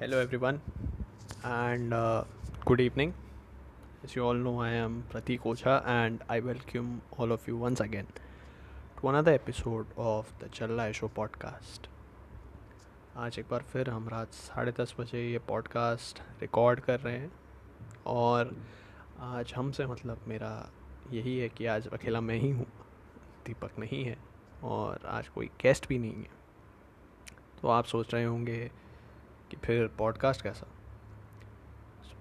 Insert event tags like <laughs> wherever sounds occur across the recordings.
Hello everyone and good evening as you all know I am Pratik Ojha and I welcome all of you once again to one our the episode of the चल रहा show podcast आज एक बार फिर हम रात साढ़े दस बजे ये पॉडकास्ट रिकॉर्ड कर रहे हैं, और आज हमसे मतलब मेरा यही है कि आज अकेला मैं ही हूँ, दीपक नहीं है, और आज कोई गेस्ट भी नहीं है। तो आप सोच रहे होंगे कि फिर पॉडकास्ट कैसा?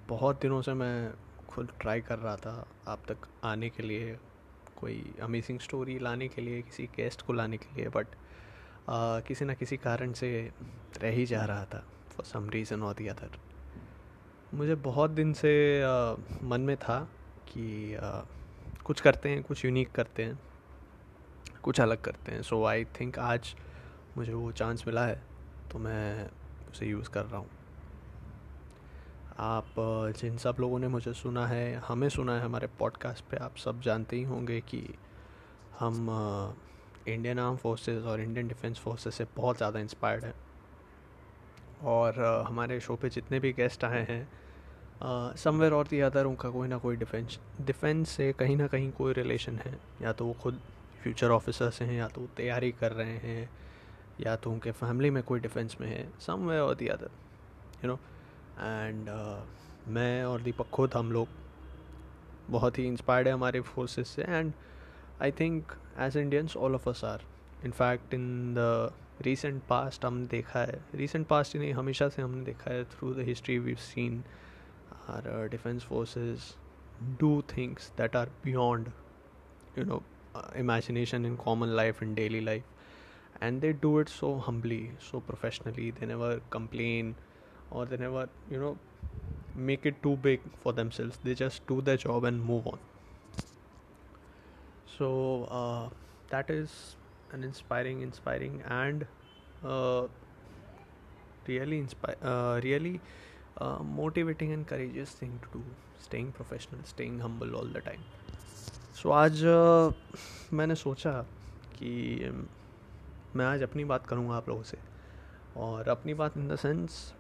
बहुत दिनों से मैं खुद ट्राई कर रहा था आप तक आने के लिए कोई अमेजिंग स्टोरी लाने के लिए किसी गेस्ट को लाने के लिए बट किसी ना किसी कारण से रह ही जा रहा था फॉर सम रीज़न और दी अदर मुझे बहुत दिन से आ, मन में था कि आ, कुछ करते हैं कुछ यूनिक करते हैं कुछ अलग करते हैं। सो आई थिंक आज मुझे वो चांस मिला है तो मैं उसे यूज़ कर रहा हूँ। आप जिन सब लोगों ने मुझे सुना है, हमें सुना है हमारे पॉडकास्ट पे, आप सब जानते ही होंगे कि हम इंडियन आर्म फोर्सेस और इंडियन डिफेंस फोर्सेस से बहुत ज़्यादा इंस्पायर्ड हैं। और हमारे शो पे जितने भी गेस्ट आए हैं समवेयर और दी अदर उनका कोई ना कोई डिफेंस डिफेंस से कहीं ना कहीं कोई रिलेशन है। या तो वो खुद फ्यूचर ऑफिसर्स हैं, या तो वो तैयारी कर रहे हैं या तो उनके फैमिली में कोई डिफेंस में है सम वे और the other you know and मैं और दीपक खुद हम लोग बहुत ही इंस्पायर्ड है हमारे फोर्सेस से and I think as Indians all of us are in fact in the recent past हमने देखा है रिसेंट पास्ट ही नहीं, हमेशा से हमने देखा है through the history we seen our defence forces do things that are beyond you know imagination in common life in daily life. and they do it so humbly so professionally they never complain or they never you know make it too big for themselves they just do their job and move on so uh, that is an inspiring inspiring and uh, really inspire uh, really uh, motivating and courageous thing to do staying professional staying humble all the time so आज uh, मैंने सोचा कि मैं आज अपनी बात करूँगा आप लोगों से। और अपनी बात इन द सेंस,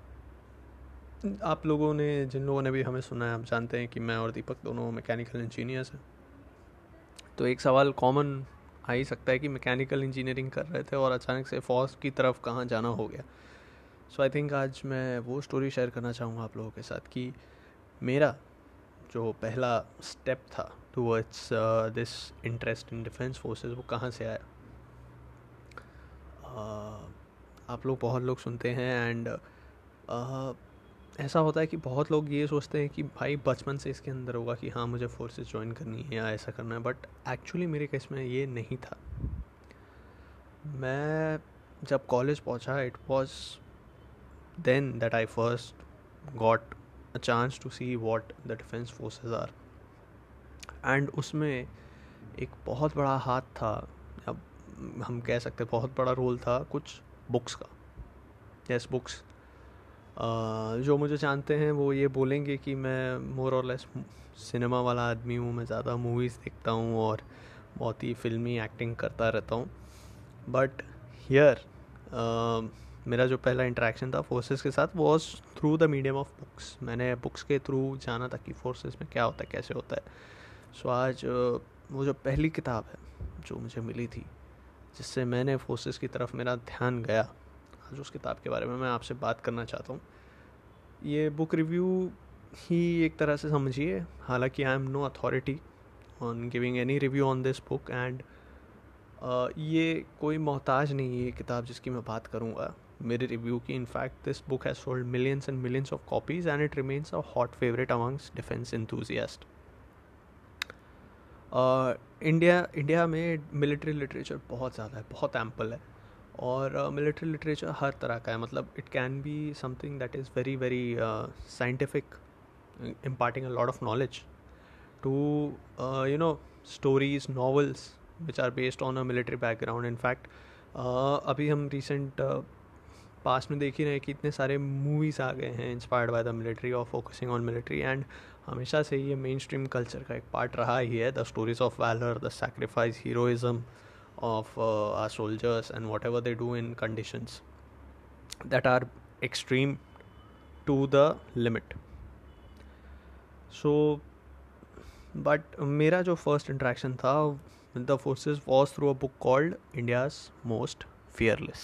आप लोगों ने, जिन लोगों ने भी हमें सुना है, आप जानते हैं कि मैं और दीपक दोनों मैकेनिकल इंजीनियर्स हैं। तो एक सवाल कॉमन आ ही सकता है कि मैकेनिकल इंजीनियरिंग कर रहे थे और अचानक से फौज की तरफ़ कहाँ जाना हो गया। सो आई थिंक आज मैं वो स्टोरी शेयर करना चाहूँगा आप लोगों के साथ कि मेरा जो पहला स्टेप था towards this interest in defence forces वो कहाँ से आया। आप लोग बहुत लोग सुनते हैं एंड ऐसा होता है कि बहुत लोग ये सोचते हैं कि भाई बचपन से इसके अंदर होगा कि हाँ मुझे फोर्सेस ज्वाइन करनी है या ऐसा करना है बट एक्चुअली मेरे केस में ये नहीं था। मैं जब कॉलेज पहुँचा it was then that I first got a chance to see what the defence forces are and उसमें एक बहुत बड़ा हाथ था हम कह सकते हैं बहुत बड़ा रोल था कुछ बुक्स का। यस बुक्स जो मुझे जानते हैं वो ये बोलेंगे कि मैं मोर और लेस सिनेमा वाला आदमी हूँ मैं ज़्यादा मूवीज़ देखता हूँ और बहुत ही फिल्मी एक्टिंग करता रहता हूँ। बट हियर मेरा जो पहला इंटरेक्शन था फोर्सेस के साथ was through the medium of books मैंने बुक्स के थ्रू जाना था कि फोर्सेस में क्या होता है कैसे होता है। सो so, आज वो जो पहली किताब है जो मुझे मिली थी जिससे मैंने फोर्सेस की तरफ़ मेरा ध्यान गया। आज उस किताब के बारे में मैं आपसे बात करना चाहता हूँ। ये बुक रिव्यू ही एक तरह से समझिए, हालाँकि I am no authority on giving any review on this book and ये कोई मोहताज नहीं है किताब जिसकी मैं बात करूँगा। मेरे रिव्यू की in fact this book has sold millions and millions of copies and it remains a hot favourite amongst defence enthusiast India India में मिलिट्री लिटरेचर बहुत ज़्यादा है बहुत एम्पल है। और मिलिट्री uh, लिटरेचर हर तरह का है। मतलब it can be something that is very very scientific imparting a lot of knowledge to you know stories novels which are based on a military background in fact अभी हम recent पास uh, में देख ही रहे हैं कि इतने सारे मूवीज़ आ गए हैं इंस्पायर्ड बाय द मिलिट्री और फोकसिंग ऑन मिलिट्री एंड हमेशा से ये मेन स्ट्रीम कल्चर का एक पार्ट रहा ही है. The stories of valour the sacrifice heroism of are soldiers and whatever they do in conditions that are extreme to the limit so but मेरा जो फ़र्स्ट इंट्रैक्शन था with the forces was through a book called India's most fearless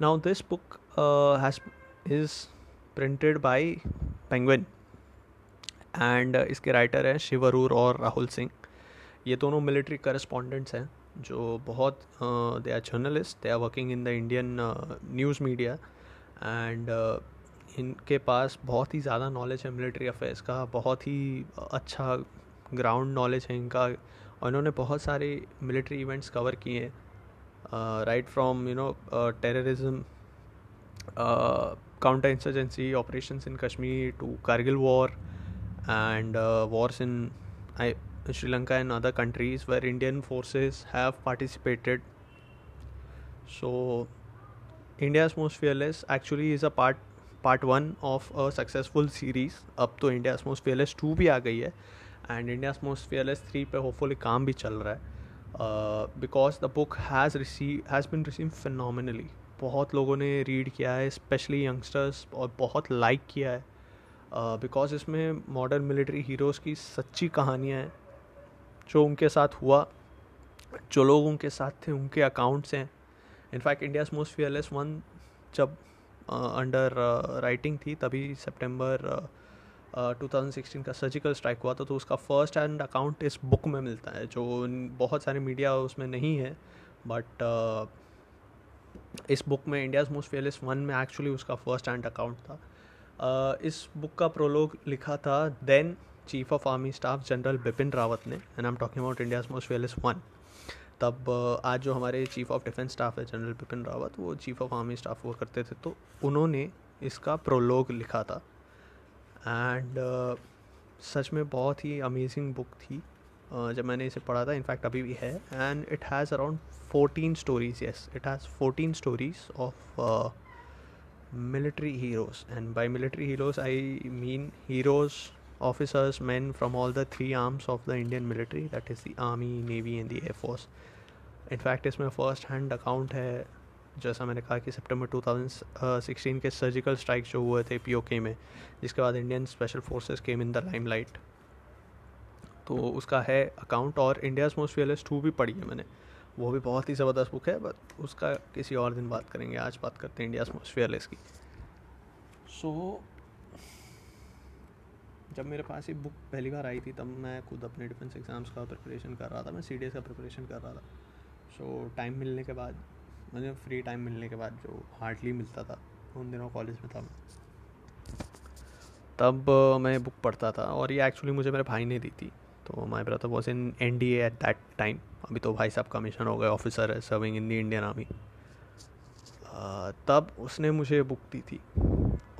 now this book has is printed by Penguin. And इसके writer हैं शिवरूर और राहुल सिंह। ये दोनों military correspondents हैं जो बहुत they are journalist they are working in the Indian news media and इनके पास बहुत ही ज़्यादा नॉलेज है मिलिट्री अफेयर्स का बहुत ही अच्छा ग्राउंड नॉलेज है इनका और इन्होंने बहुत सारे मिलिट्री इवेंट्स कवर किए हैं। Right right you know know counter insurgency uh, in Kashmir to Kargil war, and uh, wars in I, Sri Lanka and other countries where Indian forces have participated. So, India's Most Fearless actually is a part part one of a successful series. अब तो India's Most Fearless to भी आ गई है and India's Most Fearless three पे hopefully काम भी चल रहा है because the book has receive has been receive phenomenally बहुत लोगों ने रीड किया है स्पेशली यंगस्टर्स और बहुत लाइक like किया है बिकॉज़ uh, इसमें मॉडर्न मिलिट्री हीरोज़ की सच्ची कहानियाँ हैं जो उनके साथ हुआ जो लोग उनके साथ थे उनके अकाउंट्स हैं। In fact India's most fearless one जब अंडर uh, राइटिंग uh, थी तभी सेप्टेम्बर 2016 का सर्जिकल स्ट्राइक हुआ था तो उसका फ़र्स्ट हैंड अकाउंट इस बुक में मिलता है जो बहुत सारे मीडिया उसमें नहीं है बट uh, इस बुक में इंडियाज़ मोस्ट फेयरलेस वन में एक्चुअली उसका फ़र्स्ट हैंड अकाउंट था। uh, इस बुक का प्रोलोग लिखा था then chief of army staff general Bipin Rawat ने and I am talking about India's most fearless one तब आज जो हमारे चीफ ऑफ़ डिफेंस स्टाफ है जनरल बिपिन रावत वो चीफ ऑफ़ आर्मी स्टाफ वो करते थे तो उन्होंने इसका प्रोलोग लिखा था. एंड uh, सच में बहुत ही अमेजिंग बुक थी. uh, जब मैंने इसे पढ़ा था इनफैक्ट अभी भी है. And it has around fourteen stories yes it has fourteen stories of military heroes and by military heroes i mean heroes officers men from all the three arms of the indian military that is the army navy and the air force in fact इसमें first hand account है जैसा मैंने कहा कि सितंबर 2016 के surgical strike जो हुए थे पीओके में जिसके बाद Indian special forces came in the limelight तो उसका है अकाउंट और इंडियाज़ मोस्ट फेयरलेस टू भी पढ़ी है मैंने वो भी बहुत ही ज़बरदस्त बुक है बट उसका किसी और दिन बात करेंगे। आज बात करते हैं इंडिया फेयरलेस की। सो so, जब मेरे पास ये बुक पहली बार आई थी तब मैं खुद अपने डिफेंस एग्ज़ाम्स का प्रिपरेशन कर रहा था मैं सीडीएस का प्रिपरेशन कर रहा था। सो so, टाइम मिलने के बाद मुझे फ्री टाइम मिलने के बाद जो हार्डली मिलता था उन दिनों कॉलेज में था मैं। तब मैं बुक पढ़ता था और ये एक्चुअली मुझे मेरे भाई ने दी थी। तो my brother was in N D at that time अभी तो भाई साहब कमीशन हो गए ऑफिसर है serving in the Indian army तब उसने मुझे बुक दी थी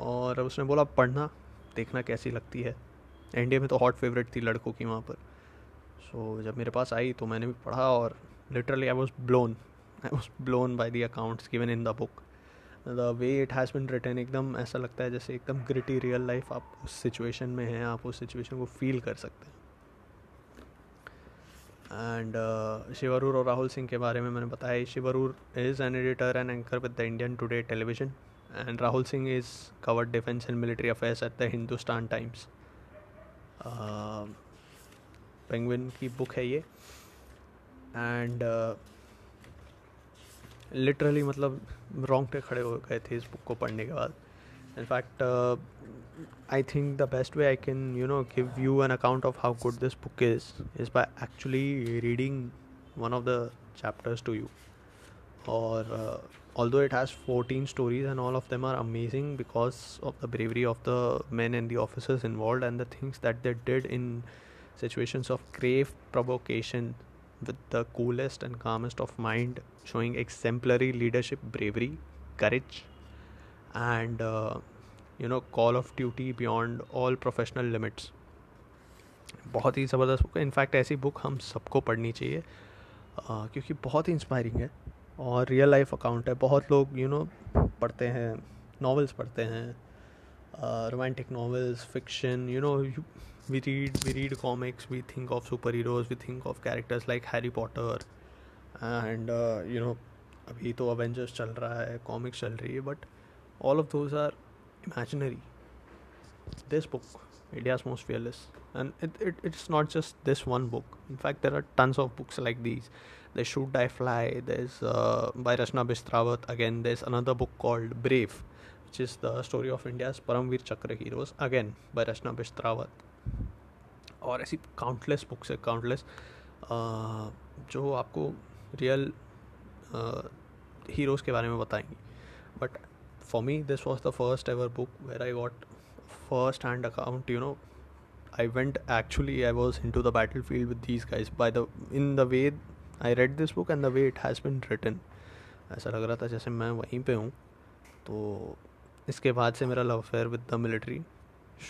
और उसने बोला पढ़ना देखना कैसी लगती है. एनडीए में तो हॉट फेवरेट थी लड़कों की वहाँ पर. सो so, जब मेरे पास आई तो मैंने भी पढ़ा और literally I was blown I was blown by the accounts given in the book the way it has been written एकदम ऐसा लगता है जैसे एकदम ग्रिटी रियल लाइफ आप उस सिचुएशन में हैं आप उस सिचुएशन को फील कर सकते हैं। एंड uh, शिवरूर और राहुल सिंह के बारे में मैंने बताया Shiv Aroor is an editor and anchor with the Indian today television and Rahul Singh is covered defence and military affairs at the Hindustan Times Penguin की बुक है ये. एंड लिटरली uh, मतलब रोंगटे खड़े हो गए थे इस बुक को पढ़ने के बाद. in fact uh, i think the best way i can you know give you an account of how good this book is is by actually reading one of the chapters to you. Or uh, although it has 14 stories and all of them are amazing because of the bravery of the men and the officers involved and the things that they did in situations of grave provocation with the coolest and calmest of mind showing exemplary leadership bravery courage and you know call of duty beyond all professional limits बहुत ही ज़बरदस्त book है। In fact ऐसी book हम सबको पढ़नी चाहिए uh, क्योंकि बहुत ही इंस्पायरिंग है और रियल लाइफ अकाउंट है। बहुत लोग यू नो पढ़ते हैं नॉवेल्स पढ़ते हैं romantic novels fiction you know we read we read comics we think of super heroes we think of characters like Harry Potter and you know अभी तो Avengers चल रहा है कॉमिक्स चल रही है but all of those are imaginary. This book, India's Most Fearless, and it, it, it's not just this one book. In fact, there are tons of books like these. There's Shoot Die Fly, there's uh, by Rachna Bistrawat. Again, there's another book called Brave, which is the story of India's Paramveer Chakra heroes, again by Rachna Bistrawat. और ऐसी countless books है countless जो आपको real heroes के बारे में बताएँगी but for me this was the first ever book where I got first hand account you know I went actually I was into the battlefield with these guys by the in the way I read this book and the way it has been written ऐसा लग रहा था जैसे मैं वहीं पे हूँ तो इसके बाद से मेरा love affair with the military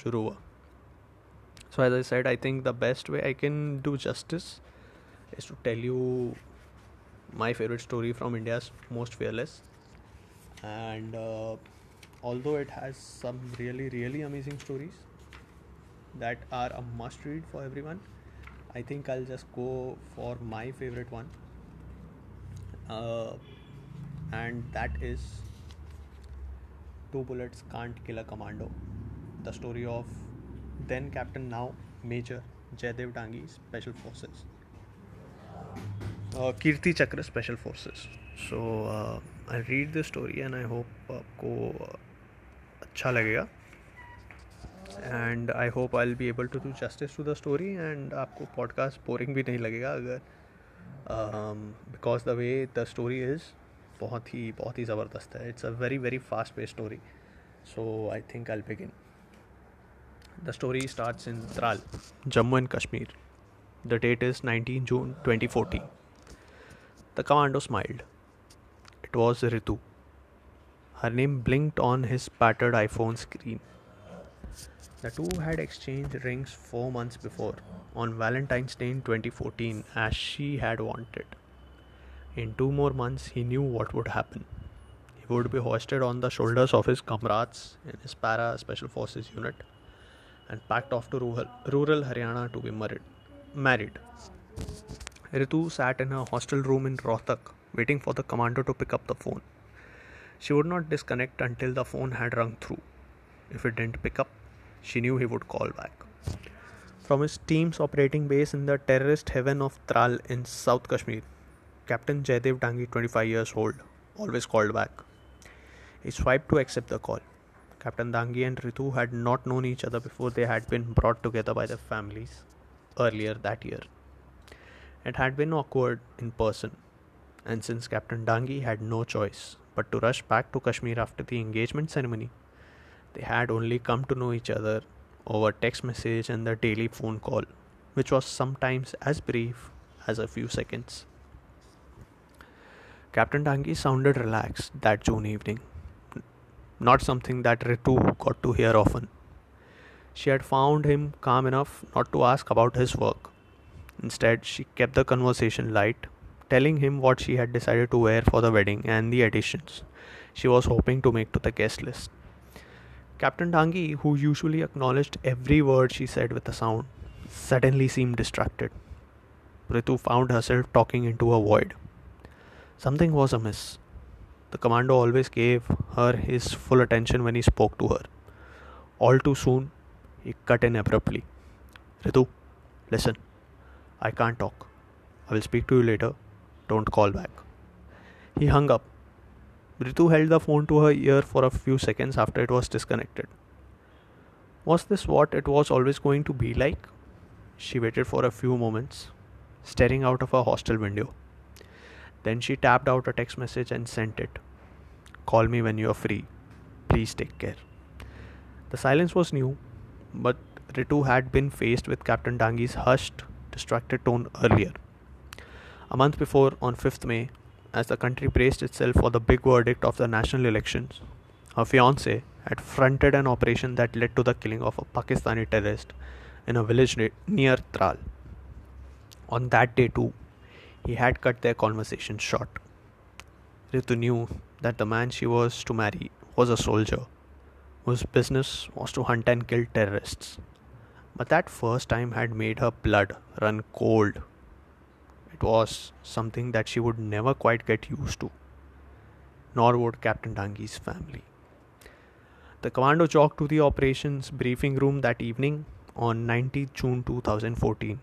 शुरू हुआ so as i said i think the best way i can do justice is to tell you my favorite story from india's most fearless and uh, although it has some really really amazing stories that are a must read for everyone i think i'll just go for my favorite one uh, and that is two bullets can't kill a commando the story of then Captain, now Major Jaydev Dangi, Special Forces. Uh, Kirti Chakra Special Forces. So uh, I read this story and I hope आपको अच्छा लगेगा and I hope I be able to do justice to the story and आपको podcast boring भी नहीं लगेगा अगर because the way the story is बहुत ही बहुत ही ज़बरदस्त है it's a very very fast pace story so I think I begin The story starts in Tral, Jammu and Kashmir. The date is 19 June 2014. The commando smiled. It was Ritu. Her name blinked on his battered iPhone screen. The two had exchanged rings four months before, on Valentine's Day in 2014, as she had wanted. In two more months, he knew what would happen. He would be hoisted on the shoulders of his comrades in his para special forces unit and packed off to rural, rural Haryana to be married. married. Ritu sat in her hostel room in Rohtak, waiting for the commander to pick up the phone. She would not disconnect until the phone had rung through. If it didn't pick up, she knew he would call back. From his team's operating base in the terrorist heaven of Tral in South Kashmir, Captain Jaydev Dangi, 25 years old, always called back. He swiped to accept the call. Captain Dangi and Ritu had not known each other before they had been brought together by their families earlier that year. It had been awkward in person, and since Captain Dangi had no choice but to rush back to Kashmir after the engagement ceremony, they had only come to know each other over text message and the daily phone call, which was sometimes as brief as a few seconds. Captain Dangi sounded relaxed that June evening not something that Ritu got to hear often. She had found him calm enough not to ask about his work. Instead, she kept the conversation light, telling him what she had decided to wear for the wedding and the additions she was hoping to make to the guest list. Captain Dangi, who usually acknowledged every word she said with a sound, suddenly seemed distracted. Ritu found herself talking into a void. Something was amiss. The commando always gave her his full attention when he spoke to her. All too soon, he cut in abruptly. Ritu, listen, I can't talk. I will speak to you later. Don't call back. He hung up. Ritu held the phone to her ear for a few seconds after it was disconnected. Was this what it was always going to be like? She waited for a few moments, staring out of her hostel window. Then she tapped out a text message and sent it. Call me when you are free. Please take care. The silence was new, but Ritu had been faced with Captain Dangi's hushed, distracted tone earlier. A month before, on 5th May, as the country braced itself for the big verdict of the national elections, her fiance had fronted an operation that led to the killing of a Pakistani terrorist in a village near Tral. On that day, too, he had cut their conversation short. Ritu knew that the man she was to marry was a soldier whose business was to hunt and kill terrorists. But that first time had made her blood run cold. It was something that she would never quite get used to, nor would Captain Dangi's family. The commando jogged to the operations briefing room that evening on 19 June 2014.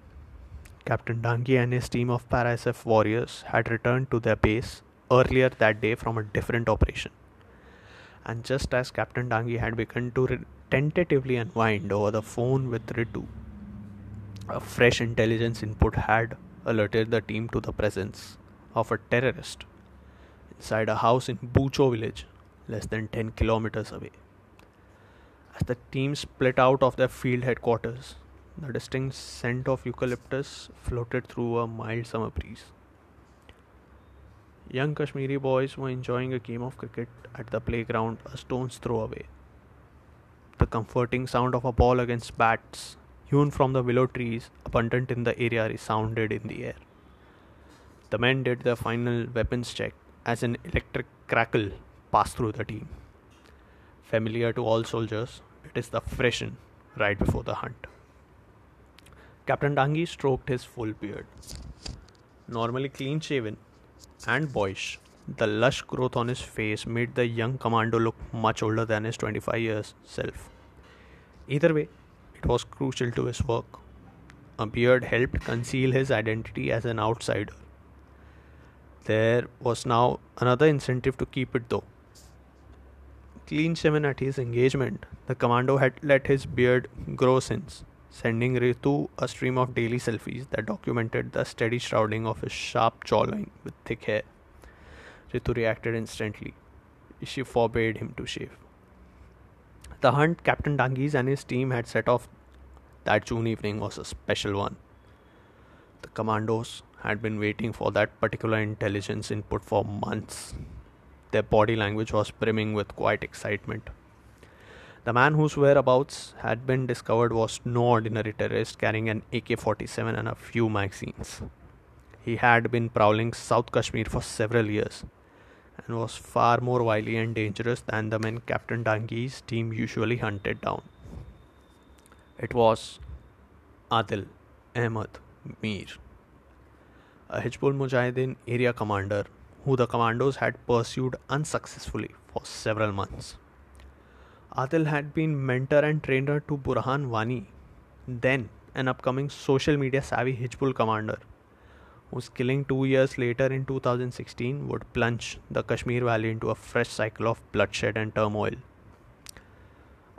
Captain Dangi and his team of Para SF warriors had returned to their base earlier that day from a different operation. And just as Captain Dangi had begun to re- tentatively unwind over the phone with Ritu, a fresh intelligence input had alerted the team to the presence of a terrorist inside a house in Bucho village, less than 10 kilometers away. As the team split out of their field headquarters, the distinct scent of eucalyptus floated through a mild summer breeze. Young Kashmiri boys were enjoying a game of cricket at the playground a stone's throw away. The comforting sound of a ball against bats, hewn from the willow trees abundant in the area, resounded in the air. The men did their final weapons check as an electric crackle passed through the team. Familiar to all soldiers, it is the freshen right before the hunt. Captain Dangi stroked his full beard. Normally clean shaven and boyish, the lush growth on his face made the young commando look much older than his 25 years self. Either way, it was crucial to his work. A beard helped conceal his identity as an outsider. There was now another incentive to keep it though. Clean shaven at his engagement, the commando had let his beard grow since sending Ritu a stream of daily selfies that documented the steady shrouding of his sharp jawline with thick hair. Ritu reacted instantly. She forbade him to shave. The hunt Captain Dangis and his team had set off that June evening was a special one. The commandos had been waiting for that particular intelligence input for months. Their body language was brimming with quiet excitement. The man whose whereabouts had been discovered was no ordinary terrorist carrying an AK 47 and a few magazines. He had been prowling South Kashmir for several years and was far more wily and dangerous than the men Captain Dangi's team usually hunted down. It was Adil Ahmed Mir, a Hizbul Mujahideen area commander who the commandos had pursued unsuccessfully for several months. Adil had been mentor and trainer to Burhan Wani, then an upcoming social media savvy Hizbul commander, whose killing two years later in 2016 would plunge the Kashmir Valley into a fresh cycle of bloodshed and turmoil.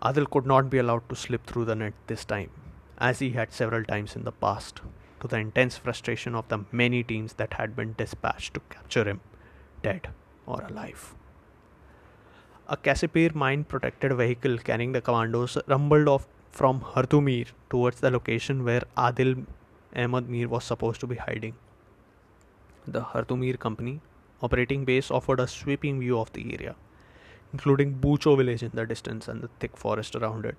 Adil could not be allowed to slip through the net this time, as he had several times in the past, to the intense frustration of the many teams that had been dispatched to capture him, dead or alive. A Casspir mine protected vehicle carrying the commandos rumbled off from Hardumir towards the location where Adil Ahmed Mir was supposed to be hiding. The Hardumir company operating base offered a sweeping view of the area, including Bucho village in the distance and the thick forest around it.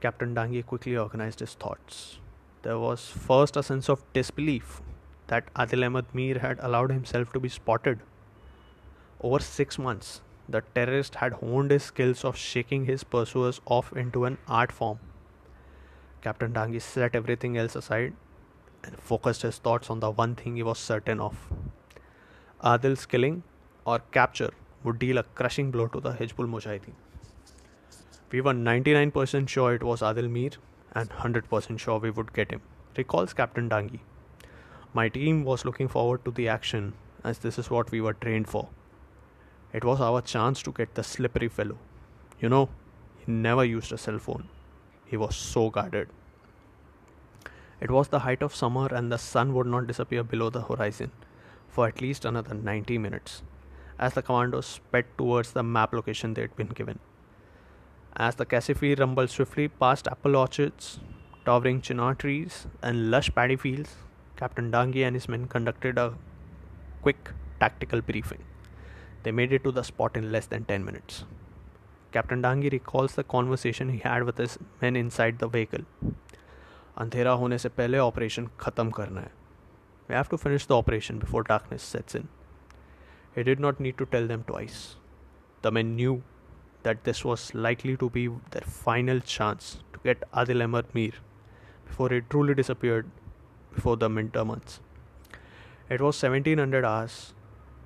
Captain Dangi quickly organized his thoughts. There was first a sense of disbelief that Adil Ahmed Mir had allowed himself to be spotted. Over six months, the terrorist had honed his skills of shaking his pursuers off into an art form. Captain Dangi set everything else aside and focused his thoughts on the one thing he was certain of. Adil's killing or capture would deal a crushing blow to the Hizbul Mujahideen. We were 99% sure it was Adil Mir and 100% sure we would get him, recalls Captain Dangi. My team was looking forward to the action as this is what we were trained for. It was our chance to get the slippery fellow. You know, he never used a cell phone. He was so guarded. It was the height of summer and the sun would not disappear below the horizon for at least another 90 minutes as the commandos sped towards the map location they had been given. As the Casspir rumbled swiftly past apple orchards, towering chinar trees, and lush paddy fields, Captain Dangi and his men conducted a quick tactical briefing. They made it to the spot in less than 10 minutes. Captain Dangi recalls the conversation he had with his men inside the vehicle. अंधेरा होने से पहले operation ख़त्म करना है। We have to finish the operation before darkness sets in he did not need to tell them twice the man knew that this was likely to be their final chance to get Adil Ahmad Mir before it truly disappeared before the winter months seventeen hundred hours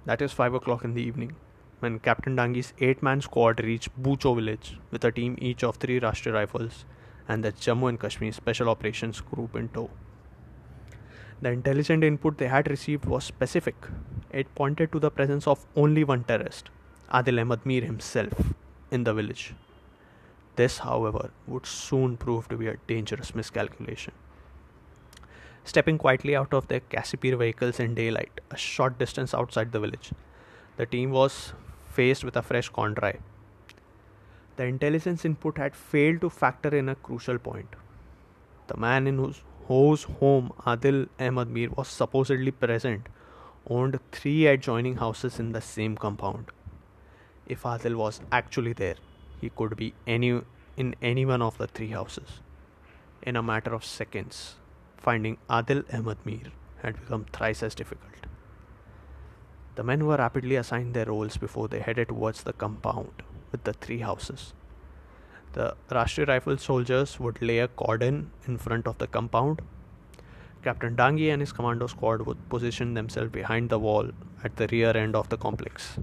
that is five o'clock in the evening man captain Dangi's eight man squad reach Bucho village with a team each of three Rashtriya rifles and the Jammu and Kashmir Special Operations Group in tow. The intelligent input they had received was specific. It pointed to the presence of only one terrorist, Adil Ahmad Mir himself, in the village. This, however, would soon prove to be a dangerous miscalculation. Stepping quietly out of their Casspir vehicles in daylight, a short distance outside the village, the team was faced with a fresh contrai. The intelligence input had failed to factor in a crucial point. The man in whose, whose home Adil Ahmad Mir was supposedly present owned three adjoining houses in the same compound. If Adil was actually there, he could be any in any one of the three houses. In a matter of seconds, finding Adil Ahmad Mir had become thrice as difficult. The men were rapidly assigned their roles before they headed towards the compound with the three houses. The Rashtriya Rifle soldiers would lay a cordon in front of the compound. Captain Dangi and his commando squad would position themselves behind the wall at the rear end of the complex.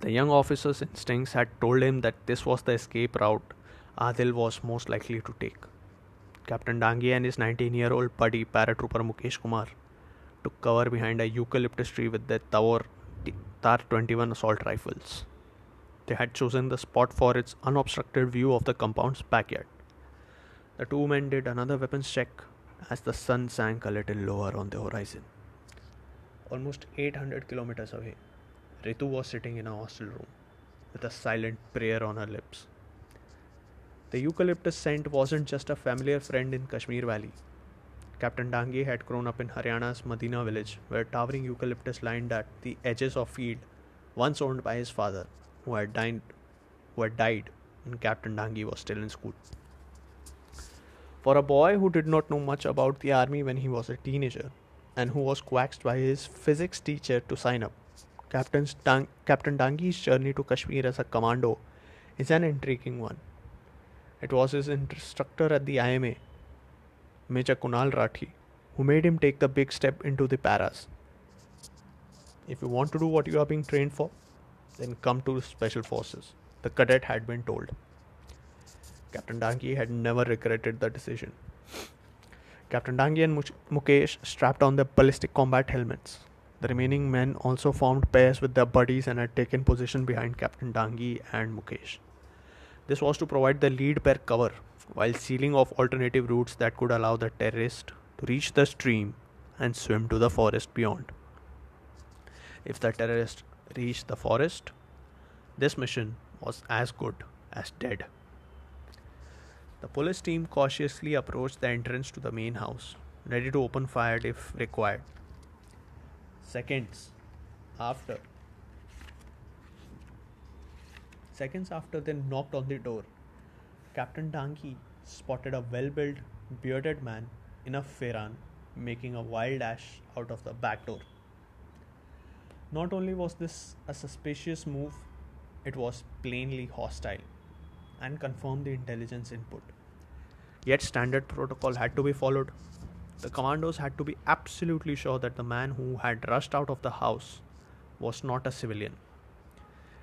The young officer's instincts had told him that this was the escape route Adil was most likely to take. Captain Dangi and his 19 year old buddy, paratrooper Mukesh Kumar, took cover behind a eucalyptus tree with their Tavor TAR 21 assault rifles. They had chosen the spot for its unobstructed view of the compound's backyard. The two men did another weapons check as the sun sank a little lower on the horizon. Almost 800 kilometers away, Ritu was sitting in a hostel room with a silent prayer on her lips. The eucalyptus scent wasn't just a familiar friend in Kashmir Valley. Captain Dangi had grown up in Haryana's Madina village, where towering eucalyptus lined at the edges of field once owned by his father, who had died, who had died when Captain Dangi was still in school. For a boy who did not know much about the army when he was a teenager, and who was coaxed by his physics teacher to sign up, Captain, Dang- Captain Dangi's journey to Kashmir as a commando is an intriguing one. It was his instructor at the IMA, Major Kunal Rathi, who made him take the big step into the paras. If you want to do what you are being trained for, then come to Special Forces, the cadet had been told. Captain Dangi had never regretted the decision. Captain Dangi and Mukesh strapped on their ballistic combat helmets. The remaining men also formed pairs with their buddies and had taken position behind Captain Dangi and Mukesh. This was to provide the lead pair cover while sealing off alternative routes that could allow the terrorist to reach the stream and swim to the forest beyond. If the terrorist reached the forest, this mission was as good as dead. The police team cautiously approached the entrance to the main house, ready to open fire if required. Seconds after Seconds after they knocked on the door, Captain Dangi spotted a well built, bearded man in a pheran making a wild dash out of the back door. Not only was this a suspicious move, it was plainly hostile and confirmed the intelligence input. Yet, standard protocol had to be followed. The commandos had to be absolutely sure that the man who had rushed out of the house was not a civilian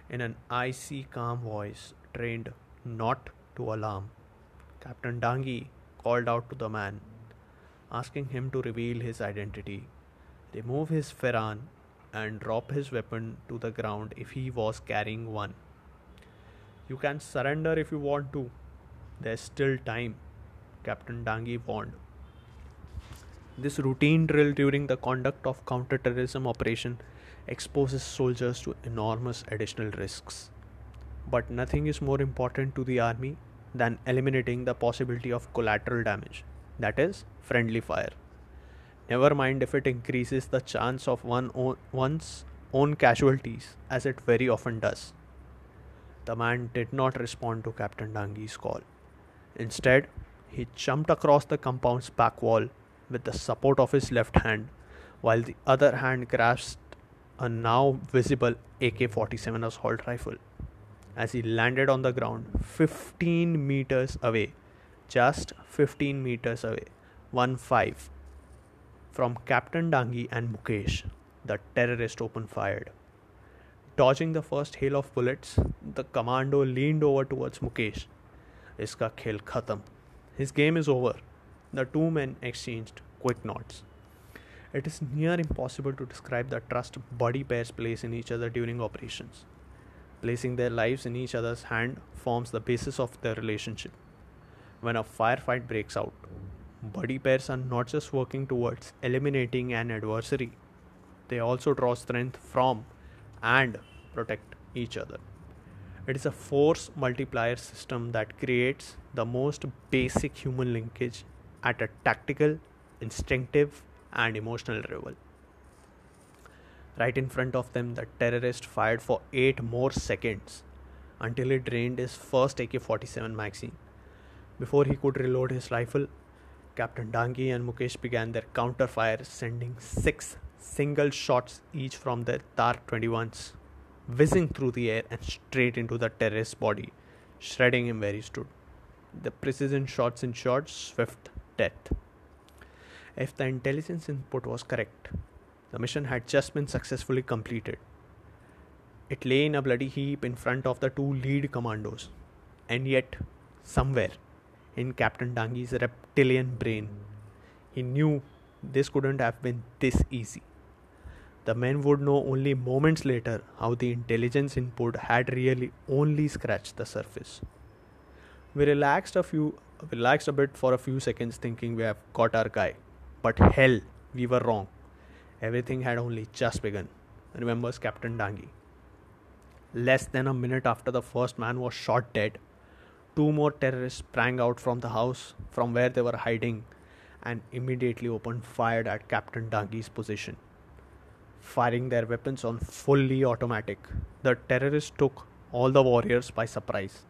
in an icy, calm voice, trained not to alarm. Captain Dangi called out to the man, asking him to reveal his identity, remove his pheran, and drop his weapon to the ground if he was carrying one. You can surrender if you want to. There's still time, Captain Dangi warned. This routine drill during the conduct of counter-terrorism operation exposes soldiers to enormous additional risks. But nothing is more important to the army than eliminating the possibility of collateral damage, that is, friendly fire. Never mind if it increases the chance of one own, one's own casualties, as it very often does. The man did not respond to Captain Dangi's call. Instead, he jumped across the compound's back wall with the support of his left hand, while the other hand grasped a now visible AK 47 assault rifle as he landed on the ground 15 meters away, just 15 meters away, 1 5 from Captain Dangi and Mukesh. The terrorist opened fired. Dodging the first hail of bullets, the commando leaned over towards Mukesh. Iska khel khatam. His game is over. The two men exchanged quick nods. It is near impossible to describe the trust body pairs place in each other during operations. Placing their lives in each other's hand forms the basis of their relationship. When a firefight breaks out, buddy pairs are not just working towards eliminating an adversary, they also draw strength from and protect each other. It is a force multiplier system that creates the most basic human linkage at a tactical, instinctive, and emotional level. Right in front of them, the terrorist fired for 8 more seconds until he drained his first AK 47 magazine. Before he could reload his rifle, Captain Dangi and Mukesh began their counter fire, sending six single shots each from their TAR 21s, whizzing through the air and straight into the terrorist's body, shredding him where he stood. The precision shots ensured swift death. If the intelligence input was correct, the mission had just been successfully completed. It lay in a bloody heap in front of the two lead commandos, and yet, somewhere in Captain Dangi's reptilian brain, he knew this couldn't have been this easy. The men would know only moments later how the intelligence input had really only scratched the surface. We relaxed a few relaxed a bit for a few seconds thinking we have got our guy. But hell, we were wrong. Everything had only just begun, remembers Captain Dangi. Less than a minute after the first man was shot dead, two more terrorists sprang out from the house from where they were hiding and immediately opened fire at Captain Dangi's position. Firing their weapons on fully automatic, the terrorists took all the warriors by surprise.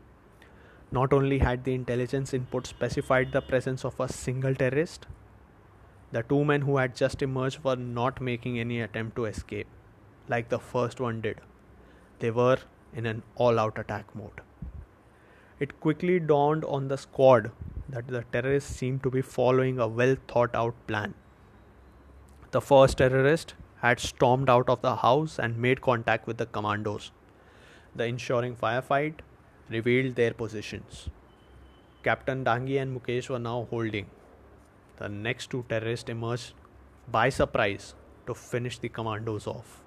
Not only had the intelligence input specified the presence of a single terrorist, the two men who had just emerged were not making any attempt to escape, like the first one did. They were in an all out attack mode. It quickly dawned on the squad that the terrorists seemed to be following a well thought out plan. The first terrorist had stormed out of the house and made contact with the commandos. The ensuing firefight revealed their positions. Captain Dangi and Mukesh were now holding the next two terrorists emerged by surprise to finish the commandos off.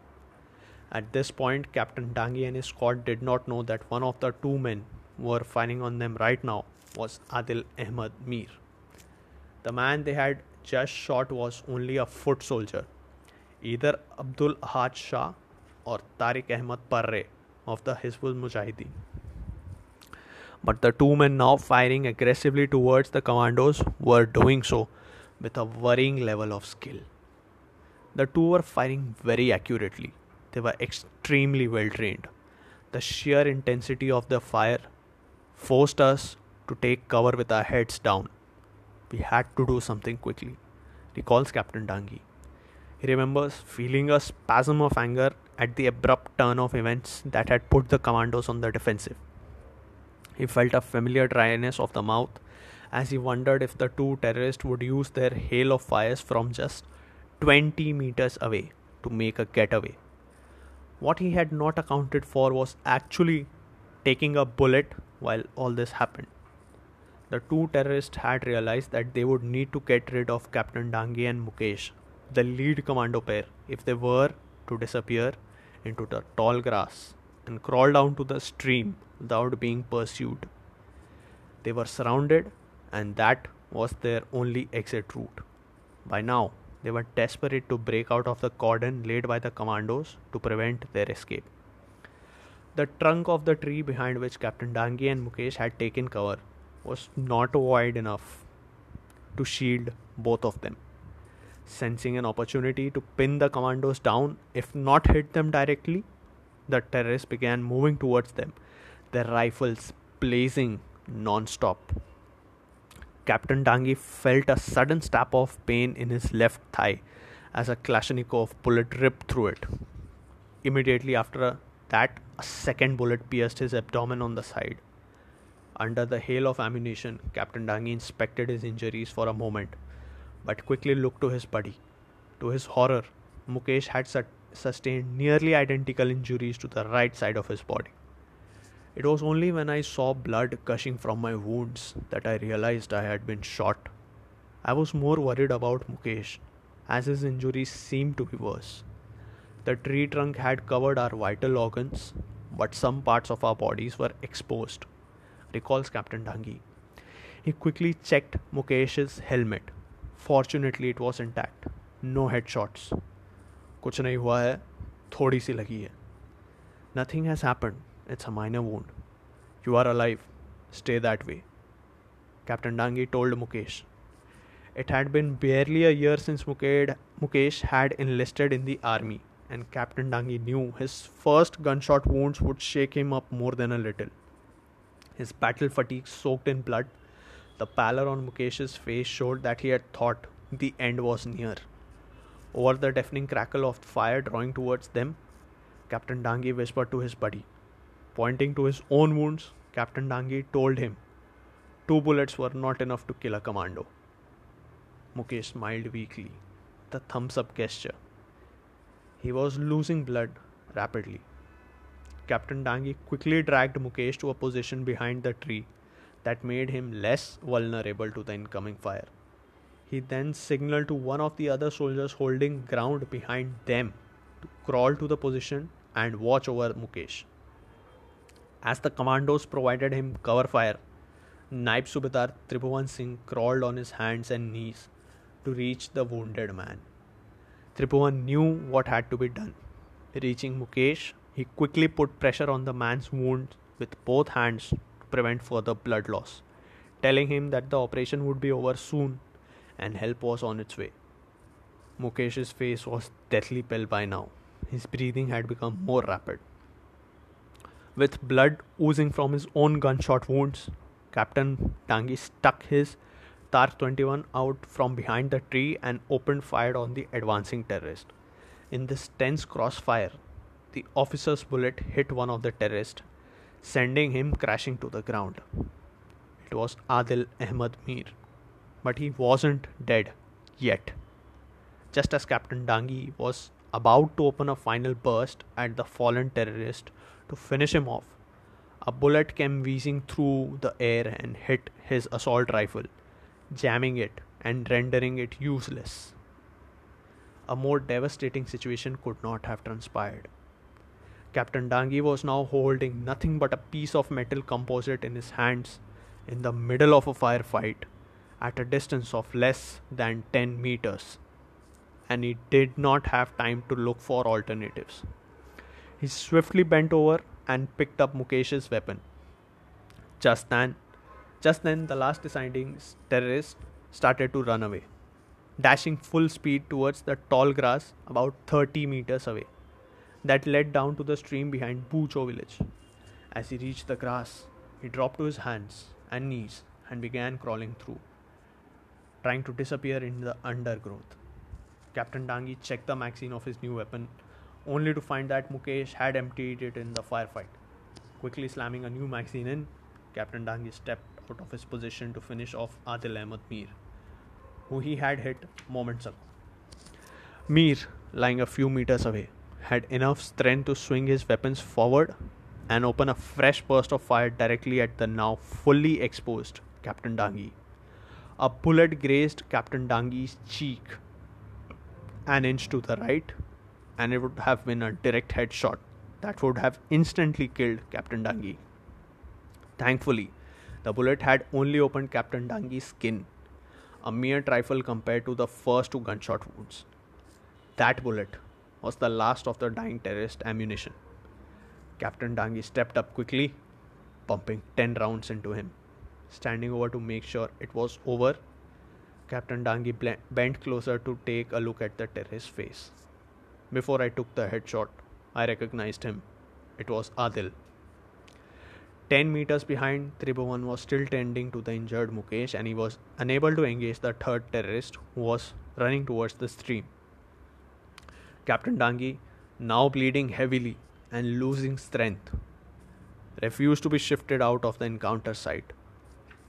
At this point, Captain Dangi and his squad did not know that one of the two men were firing on them right now was Adil Ahmed Mir. The man they had just shot was only a foot soldier, either Abdul Ahad Shah or Tariq Ahmed Parre of the Hizbul Mujahideen. But the two men now firing aggressively towards the commandos were doing so with a worrying level of skill. The two were firing very accurately. They were extremely well trained. The sheer intensity of the fire forced us to take cover with our heads down. We had to do something quickly, recalls Captain Dangi. He remembers feeling a spasm of anger at the abrupt turn of events that had put the commandos on the defensive. He felt a familiar dryness of the mouth as he wondered if the two terrorists would use their hail of fires from just 20 meters away to make a getaway. What he had not accounted for was actually taking a bullet while all this happened. The two terrorists had realized that they would need to get rid of Captain Dangi and Mukesh, the lead commando pair, if they were to disappear into the tall grass and crawl down to the stream without being pursued. They were surrounded and that was their only exit route. By now, they were desperate to break out of the cordon laid by the commandos to prevent their escape. The trunk of the tree behind which Captain Dangi and Mukesh had taken cover was not wide enough to shield both of them. Sensing an opportunity to pin the commandos down, if not hit them directly, the terrorists began moving towards them, their rifles blazing non stop. Captain Dangi felt a sudden stab of pain in his left thigh as a Kalashnikov bullet ripped through it. Immediately after that, a second bullet pierced his abdomen on the side. Under the hail of ammunition, Captain Dangi inspected his injuries for a moment, but quickly looked to his buddy. To his horror, Mukesh had sustained nearly identical injuries to the right side of his body. It was only when I saw blood gushing from my wounds that I realized I had been shot. I was more worried about Mukesh, as his injuries seemed to be worse. The tree trunk had covered our vital organs, but some parts of our bodies were exposed, recalls Captain Dangi. He quickly checked Mukesh's helmet. Fortunately, it was intact. No headshots. कुछ नहीं हुआ है थोड़ी सी लगी है nothing has happen it's a minor wound you are alive stay that way captain Dangi told Mukesh It had been barely a year since Mukesh had enlisted in the army, and Captain Dangi knew his first gunshot wounds would shake him up more than a little. His battle fatigue soaked in blood. The pallor on Mukesh's face showed that he had thought the end was near. Over the deafening crackle of fire drawing towards them, Captain Dangi whispered to his buddy. Pointing to his own wounds, Captain Dangi told him two bullets were not enough to kill a commando. Mukesh smiled weakly, the thumbs up gesture. He was losing blood rapidly. Captain Dangi quickly dragged Mukesh to a position behind the tree that made him less vulnerable to the incoming fire. He then signaled to one of the other soldiers holding ground behind them to crawl to the position and watch over Mukesh. As the commandos provided him cover fire, Naib Subedar Tribhuvan Singh crawled on his hands and knees to reach the wounded man. Tribhuvan knew what had to be done. Reaching Mukesh, he quickly put pressure on the man's wound with both hands to prevent further blood loss, telling him that the operation would be over soon and help was on its way. Mukesh's face was deathly pale by now. His breathing had become more rapid. With blood oozing from his own gunshot wounds, Captain Dangi stuck his TAR 21 out from behind the tree and opened fire on the advancing terrorist. In this tense crossfire, the officer's bullet hit one of the terrorists, sending him crashing to the ground. It was Adil Ahmad Mir but he wasn't dead yet. Just as Captain Dangi was about to open a final burst at the fallen terrorist to finish him off, a bullet came whizzing through the air and hit his assault rifle, jamming it and rendering it useless. A more devastating situation could not have transpired. Captain Dangi was now holding nothing but a piece of metal composite in his hands in the middle of a firefight at a distance of less than 10 meters, and he did not have time to look for alternatives. He swiftly bent over and picked up Mukesh's weapon. Just then, just then the last deciding terrorist started to run away, dashing full speed towards the tall grass about 30 meters away that led down to the stream behind Bucho village. As he reached the grass, he dropped to his hands and knees and began crawling through trying to disappear in the undergrowth. Captain Dangi checked the magazine of his new weapon, only to find that Mukesh had emptied it in the firefight. Quickly slamming a new magazine in, Captain Dangi stepped out of his position to finish off Adil Ahmed Mir, who he had hit moments ago. Mir, lying a few meters away, had enough strength to swing his weapons forward and open a fresh burst of fire directly at the now fully exposed Captain Dangi. A bullet grazed Captain Dangi's cheek an inch to the right, and it would have been a direct headshot that would have instantly killed Captain Dangi. Thankfully, the bullet had only opened Captain Dangi's skin, a mere trifle compared to the first two gunshot wounds. That bullet was the last of the dying terrorist ammunition. Captain Dangi stepped up quickly, pumping 10 rounds into him standing over to make sure it was over. Captain Dangi bent closer to take a look at the terrorist's face. Before I took the headshot, I recognized him. It was Adil. Ten meters behind, Tribhuvan was still tending to the injured Mukesh and he was unable to engage the third terrorist who was running towards the stream. Captain Dangi, now bleeding heavily and losing strength, refused to be shifted out of the encounter site.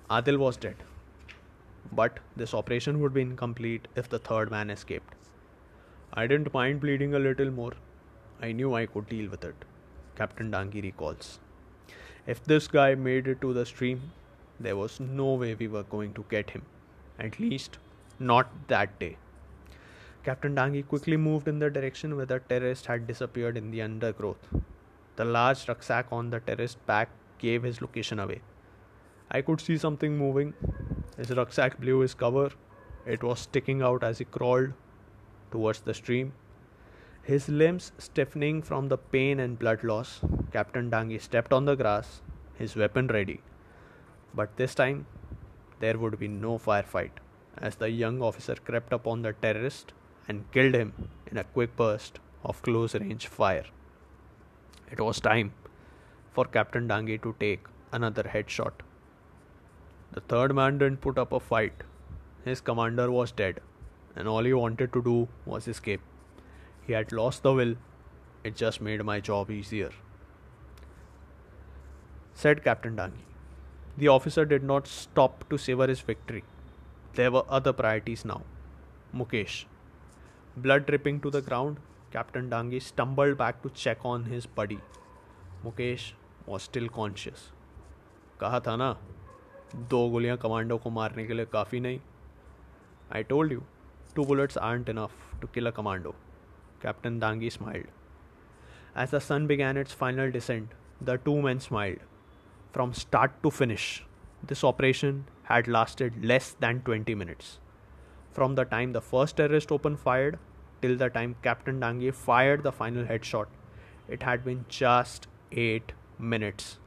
Adil was dead. But this operation would be incomplete if the third man escaped. I didn't mind bleeding a little more, I knew I could deal with it, Captain Dangi recalls. If this guy made it to the stream, there was no way we were going to get him. At least, not that day. Captain Dangi quickly moved in the direction where the terrorist had disappeared in the undergrowth. The large rucksack on the terrorist's back gave his location away. I could see something moving. His rucksack blew his cover. It was sticking out as he crawled towards the stream. His limbs stiffening from the pain and blood loss, Captain Dangi stepped on the grass, his weapon ready. But this time, there would be no firefight, as the young officer crept upon the terrorist and killed him in a quick burst of close range fire. It was time for Captain Dangi to take another headshot. The third man didn't put up a fight. His commander was dead, and all he wanted to do was escape. He had lost the will, it just made my job easier Said Captain Dangi. The officer did not stop to savor his victory. There were other priorities now. Mukesh. Blood dripping to the ground, Captain Dangi stumbled back to check on his buddy. Mukesh was still conscious. कहा था ना दो गोलियां commando को मारने के लिए काफ़ी नहीं I told you two bullets aren't enough to kill a commando Captain Dangi smiled. As the sun began its final descent, the two men smiled. from start to finish, this operation had lasted less than 20 minutes. From the time the first terrorist opened fired till the time Captain Dangi fired the final headshot, it had been just 8 minutes.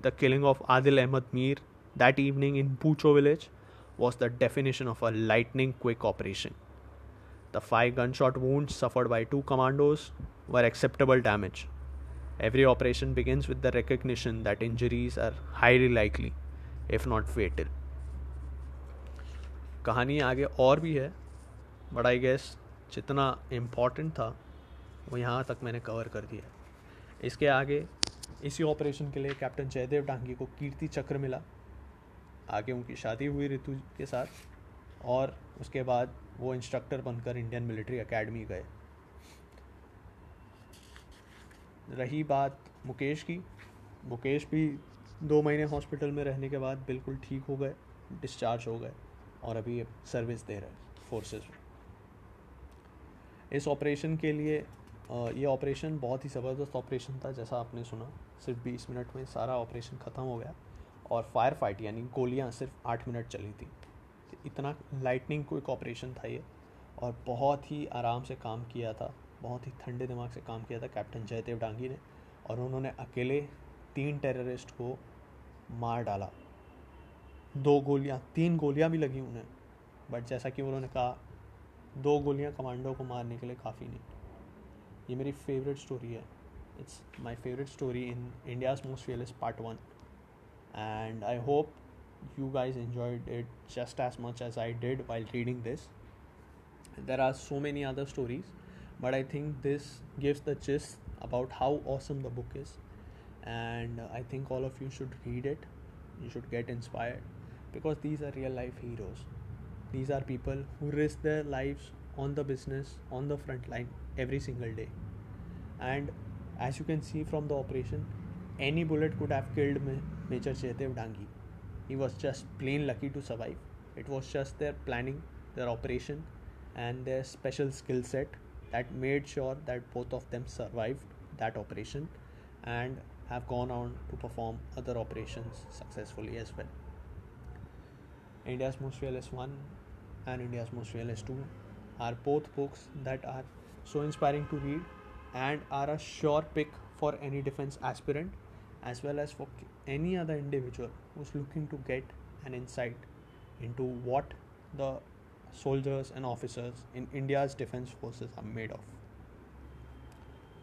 The killing of Adil Ahmed Mir that evening in Pucho village was the definition of a lightning quick operation. The five gunshot wounds suffered by two commandos were acceptable damage. Every operation begins with the recognition that injuries are highly likely, if not fatal. कहानी आगे और भी है but I guess जितना important था वो यहाँ तक मैंने कवर कर दिया इसके आगे इसी ऑपरेशन के लिए कैप्टन जयदेव डांगी को कीर्ति चक्र मिला। आगे उनकी शादी हुई ऋतु के साथ और उसके बाद वो इंस्ट्रक्टर बनकर इंडियन मिलिट्री एकेडमी गए। रही बात मुकेश की। मुकेश भी दो महीने हॉस्पिटल में रहने के बाद बिल्कुल ठीक हो गए डिस्चार्ज हो गए और अभी सर्विस दे रहे हैं फोर्सेस में। इस ऑपरेशन के लिए ये ऑपरेशन बहुत ही ज़बरदस्त ऑपरेशन था, जैसा आपने सुना। सिर्फ़ 20 मिनट में सारा ऑपरेशन ख़त्म हो गया और फायर फाइट यानी गोलियाँ सिर्फ़ आठ मिनट चली थी। इतना लाइटनिंग क्विक ऑपरेशन था ये और बहुत ही आराम से काम किया था। बहुत ही ठंडे दिमाग से काम किया था कैप्टन जयदेव डांगी ने और उन्होंने अकेले तीन टेररिस्ट को मार डाला। दो गोलियाँ तीन गोलियाँ भी लगी उन्हें बट जैसा कि उन्होंने कहा दो गोलियाँ कमांडो को मारने के लिए काफ़ी नहीं। ये मेरी फेवरेट स्टोरी है। It's my favourite story in India's most fearless part one and I hope you guys enjoyed it just as much as I did while reading this. There are so many other stories, but I think this gives the gist about how awesome the book is. And I think all of you should read it. You should get inspired because these are real life heroes. These are people who risk their lives on the business, on the front line every single day. And as you can see from the operation, any bullet could have killed Major Jaidev Dangi he was just plain lucky to survive. It was just their planning, their operation, and their special skill set that made sure that both of them survived that operation and have gone on to perform other operations successfully as well. India's Most Fearless 1 and India's Most Fearless 2 are both books that are so inspiring to read and are a sure pick for any defense aspirant as well as for any other individual who's looking to get an insight into what the soldiers and officers in India's defense forces are made of.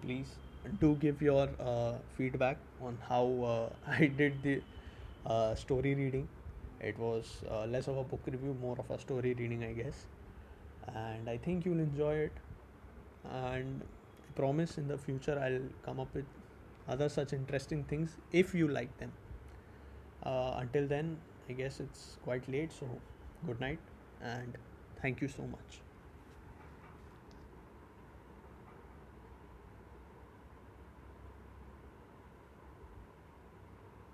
Please do give your uh, feedback on how uh, <laughs> I did the uh, story reading. It was uh, less of a book review, more of a story reading, I guess. And I think you'll enjoy it. And I promise in the future I'll come up with other such interesting things if you like them. Uh, until then, I guess it's quite late, so good night and thank you so much.